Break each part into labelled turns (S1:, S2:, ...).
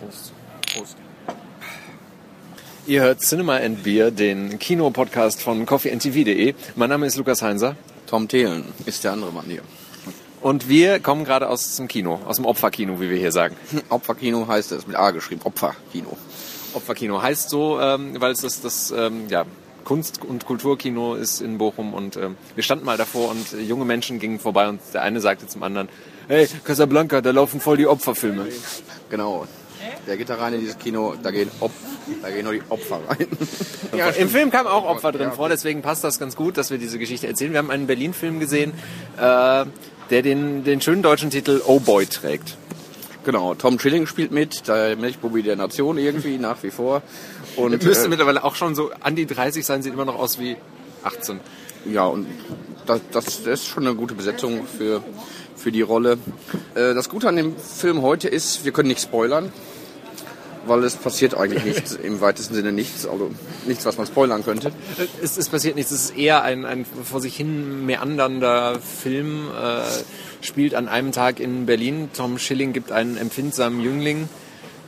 S1: Prost. Prost. Ihr hört Cinema and Beer, den Kinopodcast von coffeeandtv.de. Mein Name ist Lukas Heinser.
S2: Tom Thelen ist der andere Mann hier.
S1: Und wir kommen gerade aus dem Kino, aus dem Opferkino, wie wir hier sagen.
S2: Opferkino heißt es, mit A geschrieben, Opferkino.
S1: Opferkino heißt so, ähm, weil es das, das ähm, ja, Kunst- und Kulturkino ist in Bochum und ähm, wir standen mal davor und äh, junge Menschen gingen vorbei und der eine sagte zum anderen, hey, Casablanca, da laufen voll die Opferfilme.
S2: Genau. Der geht da rein in dieses Kino, da gehen, Op da gehen nur die Opfer rein.
S1: Ja, Im Film kamen auch Opfer drin vor, deswegen passt das ganz gut, dass wir diese Geschichte erzählen. Wir haben einen Berlin-Film gesehen, äh, der den, den schönen deutschen Titel Oh Boy trägt.
S2: Genau, Tom Schilling spielt mit, der Milchbubi der Nation irgendwie, nach wie vor.
S1: Und er müsste äh, mittlerweile auch schon so an die 30 sein, sieht immer noch aus wie 18.
S2: Ja, und das, das, das ist schon eine gute Besetzung für, für die Rolle. Äh, das Gute an dem Film heute ist, wir können nicht spoilern weil es passiert eigentlich nichts, im weitesten Sinne nichts, also nichts, was man spoilern könnte.
S1: Es, es passiert nichts, es ist eher ein, ein vor sich hin meandernder Film, äh, spielt an einem Tag in Berlin. Tom Schilling gibt einen empfindsamen Jüngling,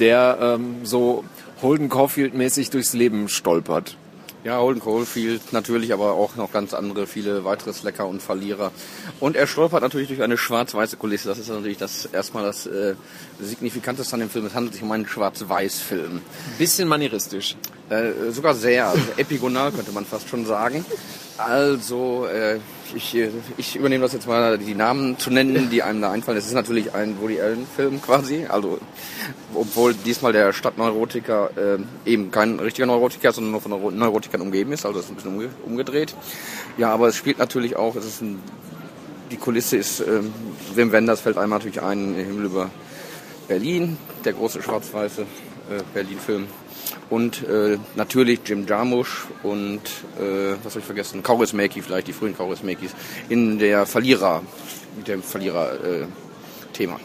S1: der ähm, so Holden Caulfield-mäßig durchs Leben stolpert.
S2: Ja, Holden Caulfield natürlich, aber auch noch ganz andere, viele weitere Slacker und Verlierer. Und er stolpert natürlich durch eine schwarz-weiße Kulisse. Das ist natürlich das erstmal das äh, Signifikanteste an dem Film. Es handelt sich um einen Schwarz-Weiß-Film.
S1: Bisschen manieristisch.
S2: Äh, sogar sehr, also epigonal könnte man fast schon sagen. Also, äh, ich, ich übernehme das jetzt mal, die Namen zu nennen, die einem da einfallen. Es ist natürlich ein Woody Allen-Film quasi, also obwohl diesmal der Stadtneurotiker äh, eben kein richtiger Neurotiker, sondern nur von Neurotikern umgeben ist, also es ist ein bisschen umge umgedreht. Ja, aber es spielt natürlich auch, es ist ein, die Kulisse ist, äh, Wim Wenders fällt einmal natürlich ein, Himmel über Berlin, der große schwarz-weiße äh, Berlin-Film. Und äh, natürlich Jim Jarmusch und, äh, was habe ich vergessen, Kaurismäki vielleicht, die frühen Kaurismäkis, in der Verlierer, mit dem Verlierer-Thema. Äh,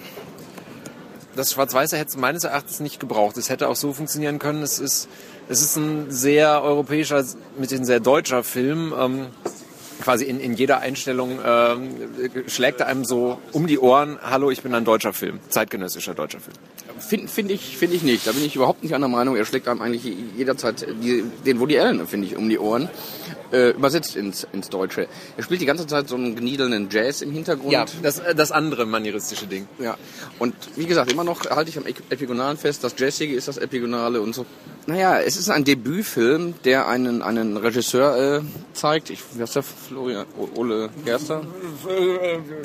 S1: das Schwarz-Weiße hätte es meines Erachtens nicht gebraucht. Es hätte auch so funktionieren können. Es ist, es ist ein sehr europäischer, mit ein sehr deutscher Film. Ähm, quasi in, in jeder Einstellung ähm, schlägt er einem so um die Ohren, hallo, ich bin ein deutscher Film, zeitgenössischer deutscher Film.
S2: Finde find ich, find ich nicht. Da bin ich überhaupt nicht der Meinung. Er schlägt einem eigentlich jederzeit die, den Woody Allen, finde ich, um die Ohren. Äh, übersetzt ins, ins Deutsche. Er spielt die ganze Zeit so einen geniedelnden Jazz im Hintergrund.
S1: Ja, das, das andere manieristische Ding.
S2: Ja. Und wie gesagt, immer noch halte ich am Epigonalen fest. Das Jazzige ist das Epigonale und so. Naja, es ist ein Debütfilm, der einen, einen Regisseur äh, zeigt. Ich, wie heißt der? Florian Ole Gerster?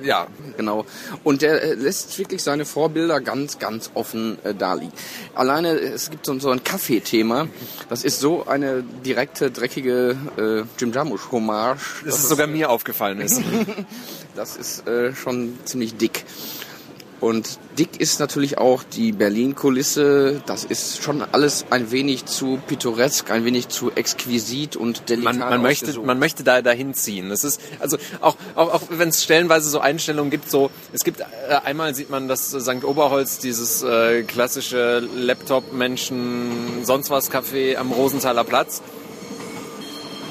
S2: Ja, genau. Und der äh, lässt wirklich seine Vorbilder ganz, ganz offen äh, daliegen. Alleine, es gibt so, so ein Kaffeethema. Das ist so eine direkte, dreckige äh, Jim Jarmusch-Hommage.
S1: Das ist sogar mir aufgefallen ist.
S2: das ist äh, schon ziemlich dick. Und dick ist natürlich auch die Berlin-Kulisse. Das ist schon alles ein wenig zu pittoresk, ein wenig zu exquisit und delikat.
S1: Man, man möchte, man möchte da dahin ziehen. Das ist also auch auch, auch wenn es stellenweise so Einstellungen gibt. So es gibt äh, einmal sieht man das St. Oberholz, dieses äh, klassische Laptop-Menschen, sonst was Café am Rosenthaler Platz.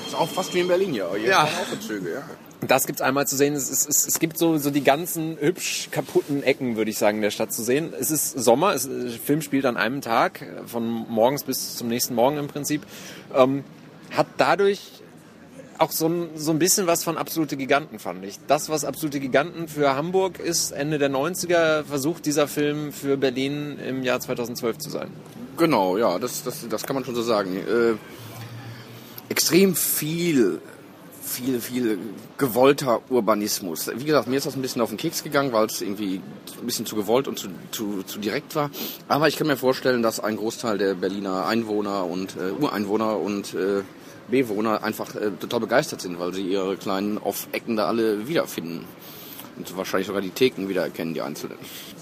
S2: Ist auch fast wie in Berlin ja. Hier
S1: ja. Auch Züge, ja. Das gibt's einmal zu sehen. Es, es, es, es gibt so, so die ganzen hübsch kaputten Ecken, würde ich sagen, der Stadt zu sehen. Es ist Sommer, es, der Film spielt an einem Tag, von morgens bis zum nächsten Morgen im Prinzip. Ähm, hat dadurch auch so ein, so ein bisschen was von Absolute Giganten, fand ich. Das, was Absolute Giganten für Hamburg ist, Ende der 90er, versucht dieser Film für Berlin im Jahr 2012 zu sein.
S2: Genau, ja, das, das, das kann man schon so sagen. Äh, extrem viel viel, viel gewollter Urbanismus. Wie gesagt, mir ist das ein bisschen auf den Keks gegangen, weil es irgendwie ein bisschen zu gewollt und zu, zu, zu direkt war. Aber ich kann mir vorstellen, dass ein Großteil der Berliner Einwohner und äh, Ureinwohner und äh, Bewohner einfach äh, total begeistert sind, weil sie ihre kleinen Off-Ecken da alle wiederfinden. Und wahrscheinlich sogar die Theken wiedererkennen, die einzelnen.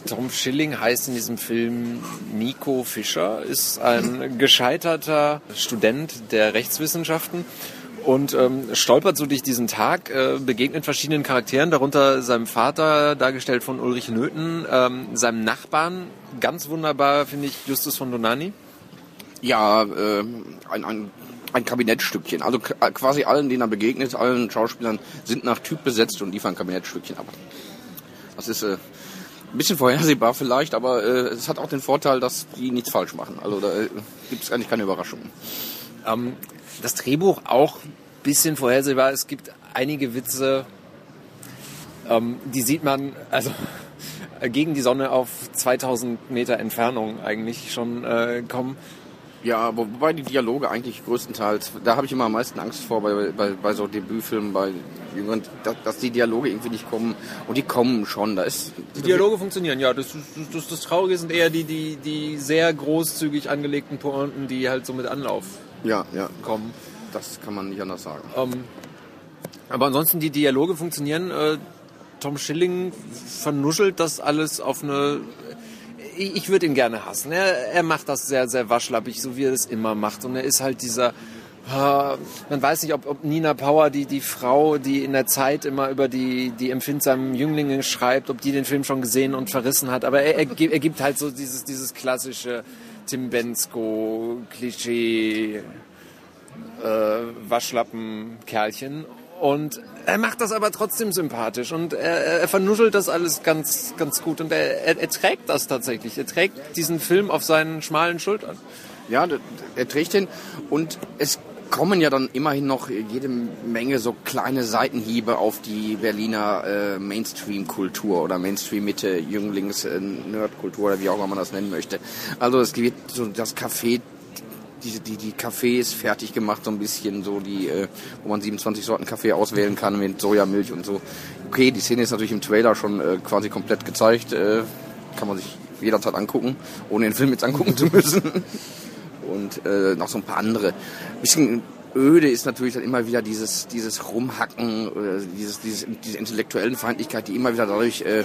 S1: Tom Schilling heißt in diesem Film Nico Fischer, ist ein gescheiterter Student der Rechtswissenschaften und ähm, stolpert so durch diesen Tag, äh, begegnet verschiedenen Charakteren, darunter seinem Vater, dargestellt von Ulrich Nöthen, ähm, seinem Nachbarn, ganz wunderbar finde ich Justus von Donani.
S2: Ja, äh, ein, ein, ein Kabinettstückchen. Also quasi allen, denen er begegnet, allen Schauspielern sind nach Typ besetzt und liefern Kabinettstückchen ab. Das ist äh, Ein bisschen vorhersehbar vielleicht, aber äh, es hat auch den Vorteil, dass die nichts falsch machen. Also da äh, gibt es eigentlich keine Überraschungen.
S1: Ähm, das Drehbuch auch ein bisschen vorhersehbar. Es gibt einige Witze, ähm, die sieht man, also gegen die Sonne auf 2000 Meter Entfernung eigentlich schon äh, kommen.
S2: Ja, wobei die Dialoge eigentlich größtenteils, da habe ich immer am meisten Angst vor bei, bei, bei so Debütfilmen, bei Jüngeren, dass, dass die Dialoge irgendwie nicht kommen. Und die kommen schon. Da ist,
S1: die Dialoge funktionieren, ja. Das, das, das, das Traurige sind eher die, die, die sehr großzügig angelegten Pointen, die halt so mit Anlauf
S2: ja, ja.
S1: kommen.
S2: Das kann man nicht anders sagen.
S1: Ähm, aber ansonsten, die Dialoge funktionieren. Äh, Tom Schilling vernuschelt das alles auf eine ich, würde ihn gerne hassen. Er, er macht das sehr, sehr waschlappig, so wie er es immer macht. Und er ist halt dieser, Uh, man weiß nicht, ob, ob, Nina Power, die, die Frau, die in der Zeit immer über die, die empfindsamen Jünglinge schreibt, ob die den Film schon gesehen und verrissen hat. Aber er, er, er gibt halt so dieses, dieses klassische Tim Bensko-Klischee äh, Waschlappen-Kerlchen. Und er macht das aber trotzdem sympathisch und er, er vernuschelt das alles ganz, ganz gut und er, er, er, trägt das tatsächlich. Er trägt diesen Film auf seinen schmalen Schultern.
S2: Ja, er trägt ihn und es kommen ja dann immerhin noch jede Menge so kleine Seitenhiebe auf die Berliner äh, Mainstream-Kultur oder Mainstream-Mitte, Jünglings-Nerd-Kultur oder wie auch immer man das nennen möchte. Also es gibt so das Café die, die, die Kaffees fertig gemacht, so ein bisschen, so die, äh, wo man 27 Sorten Kaffee auswählen kann mit Sojamilch und so. Okay, die Szene ist natürlich im Trailer schon äh, quasi komplett gezeigt, äh, kann man sich jederzeit angucken, ohne den Film jetzt angucken zu müssen. und äh, noch so ein paar andere. Ein bisschen öde ist natürlich dann immer wieder dieses, dieses Rumhacken, äh, dieses, dieses, diese intellektuellen Feindlichkeit, die immer wieder dadurch äh,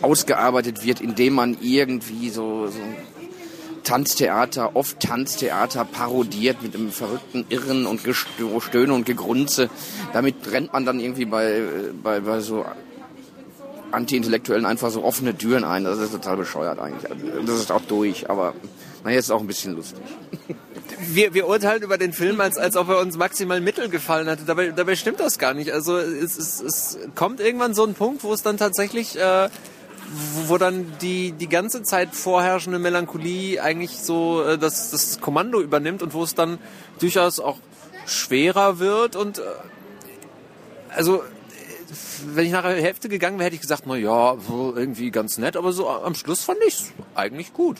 S2: ausgearbeitet wird, indem man irgendwie so, so Tanztheater, oft Tanztheater parodiert mit einem verrückten Irren und Gestöhne und Gegrunze. Damit rennt man dann irgendwie bei, bei, bei so Anti-Intellektuellen einfach so offene Türen ein. Das ist total bescheuert eigentlich. Das ist auch durch, aber naja, ist auch ein bisschen lustig.
S1: Wir, wir urteilen über den Film, als, als ob er uns maximal Mittel gefallen hatte. Dabei, dabei stimmt das gar nicht. Also es, es, es kommt irgendwann so ein Punkt, wo es dann tatsächlich äh, wo dann die, die ganze Zeit vorherrschende Melancholie eigentlich so äh, das, das Kommando übernimmt und wo es dann durchaus auch schwerer wird und äh, also wenn ich nach der Hälfte gegangen wäre, hätte ich gesagt, na ja, irgendwie ganz nett, aber so am Schluss fand ich es eigentlich gut.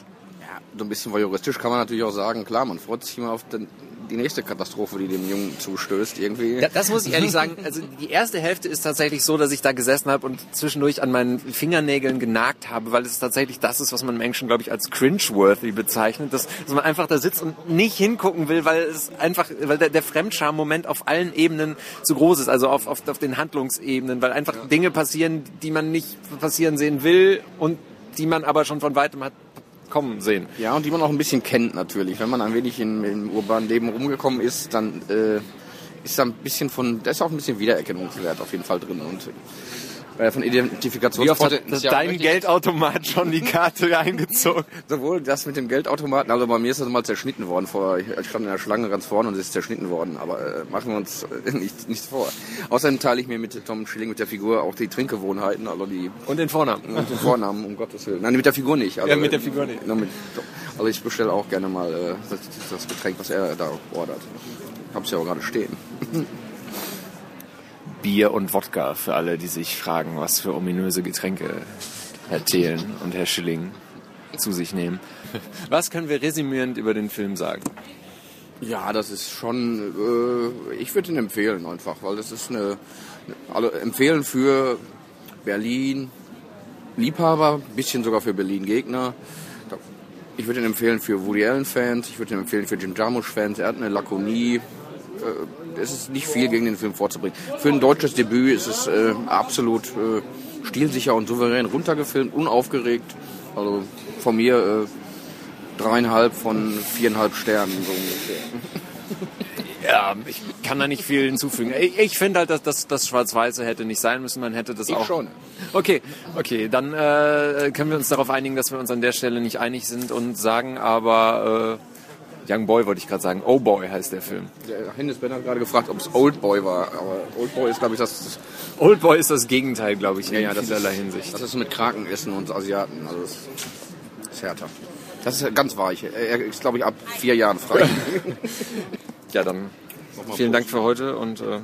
S2: So ein bisschen voyeuristisch kann man natürlich auch sagen, klar, man freut sich immer auf den, die nächste Katastrophe, die dem Jungen zustößt, irgendwie.
S1: Ja, das muss ich ehrlich sagen. Also die erste Hälfte ist tatsächlich so, dass ich da gesessen habe und zwischendurch an meinen Fingernägeln genagt habe, weil es tatsächlich das ist, was man im Englischen, glaube ich, als cringe-worthy bezeichnet, dass, dass man einfach da sitzt und nicht hingucken will, weil es einfach, weil der, der Fremdscham-Moment auf allen Ebenen zu groß ist, also auf, auf, auf den Handlungsebenen, weil einfach ja. Dinge passieren, die man nicht passieren sehen will und die man aber schon von weitem hat kommen sehen.
S2: Ja, und die man auch ein bisschen kennt natürlich. Wenn man ein wenig in, im urbanen Leben rumgekommen ist, dann äh, ist da ein bisschen von, da ist auch ein bisschen Wiedererkennungswert auf jeden Fall drin. Und äh, von
S1: Identifikationspotenzial. dein Geldautomat schon die Karte eingezogen?
S2: Sowohl das mit dem Geldautomaten, also bei mir ist das mal zerschnitten worden. Vor, ich stand in der Schlange ganz vorne und es ist zerschnitten worden. Aber äh, machen wir uns äh, nichts nicht vor. Außerdem teile ich mir mit Tom Schilling, mit der Figur, auch die Trinkgewohnheiten. Also die,
S1: und den Vornamen.
S2: Und den Vornamen, um Gottes Willen. Nein, mit der Figur nicht.
S1: Also, ja, mit der Figur nicht. Mit,
S2: also ich bestelle auch gerne mal äh, das, das Getränk, was er da ordert. Hab's ja auch gerade stehen.
S1: Bier und Wodka für alle, die sich fragen, was für ominöse Getränke Herr Thelen und Herr Schilling zu sich nehmen. Was können wir resümierend über den Film sagen?
S2: Ja, das ist schon, äh, ich würde ihn empfehlen einfach, weil das ist eine, also empfehlen für Berlin Liebhaber, bisschen sogar für Berlin Gegner. Ich würde ihn empfehlen für Woody Allen Fans, ich würde ihn empfehlen für Jim Jarmusch Fans. Er hat eine Lakonie, es ist nicht viel gegen den Film vorzubringen. Für ein deutsches Debüt ist es äh, absolut äh, stilsicher und souverän runtergefilmt, unaufgeregt. Also von mir äh, dreieinhalb von viereinhalb Sternen so ungefähr.
S1: Ja, ich kann da nicht viel hinzufügen. Ich, ich finde halt, dass das, das Schwarz-Weiße hätte nicht sein müssen. Man hätte das
S2: ich
S1: auch.
S2: schon.
S1: Okay, okay, dann äh, können wir uns darauf einigen, dass wir uns an der Stelle nicht einig sind und sagen aber äh, Young Boy wollte ich gerade sagen. Oh Boy heißt der Film.
S2: Der Hennes Ben hat gerade gefragt, ob es Old Boy war. Aber Old Boy ist, glaube ich, das
S1: Oldboy ist das Gegenteil, glaube ich, in
S2: Ja, ja, das
S1: vielerlei
S2: ist,
S1: Hinsicht.
S2: Das ist mit Krakenessen und Asiaten. Also das ist härter. Das ist ganz weich. Er ist, glaube ich, ab vier Jahren frei.
S1: Ja, dann vielen Dank für heute und äh.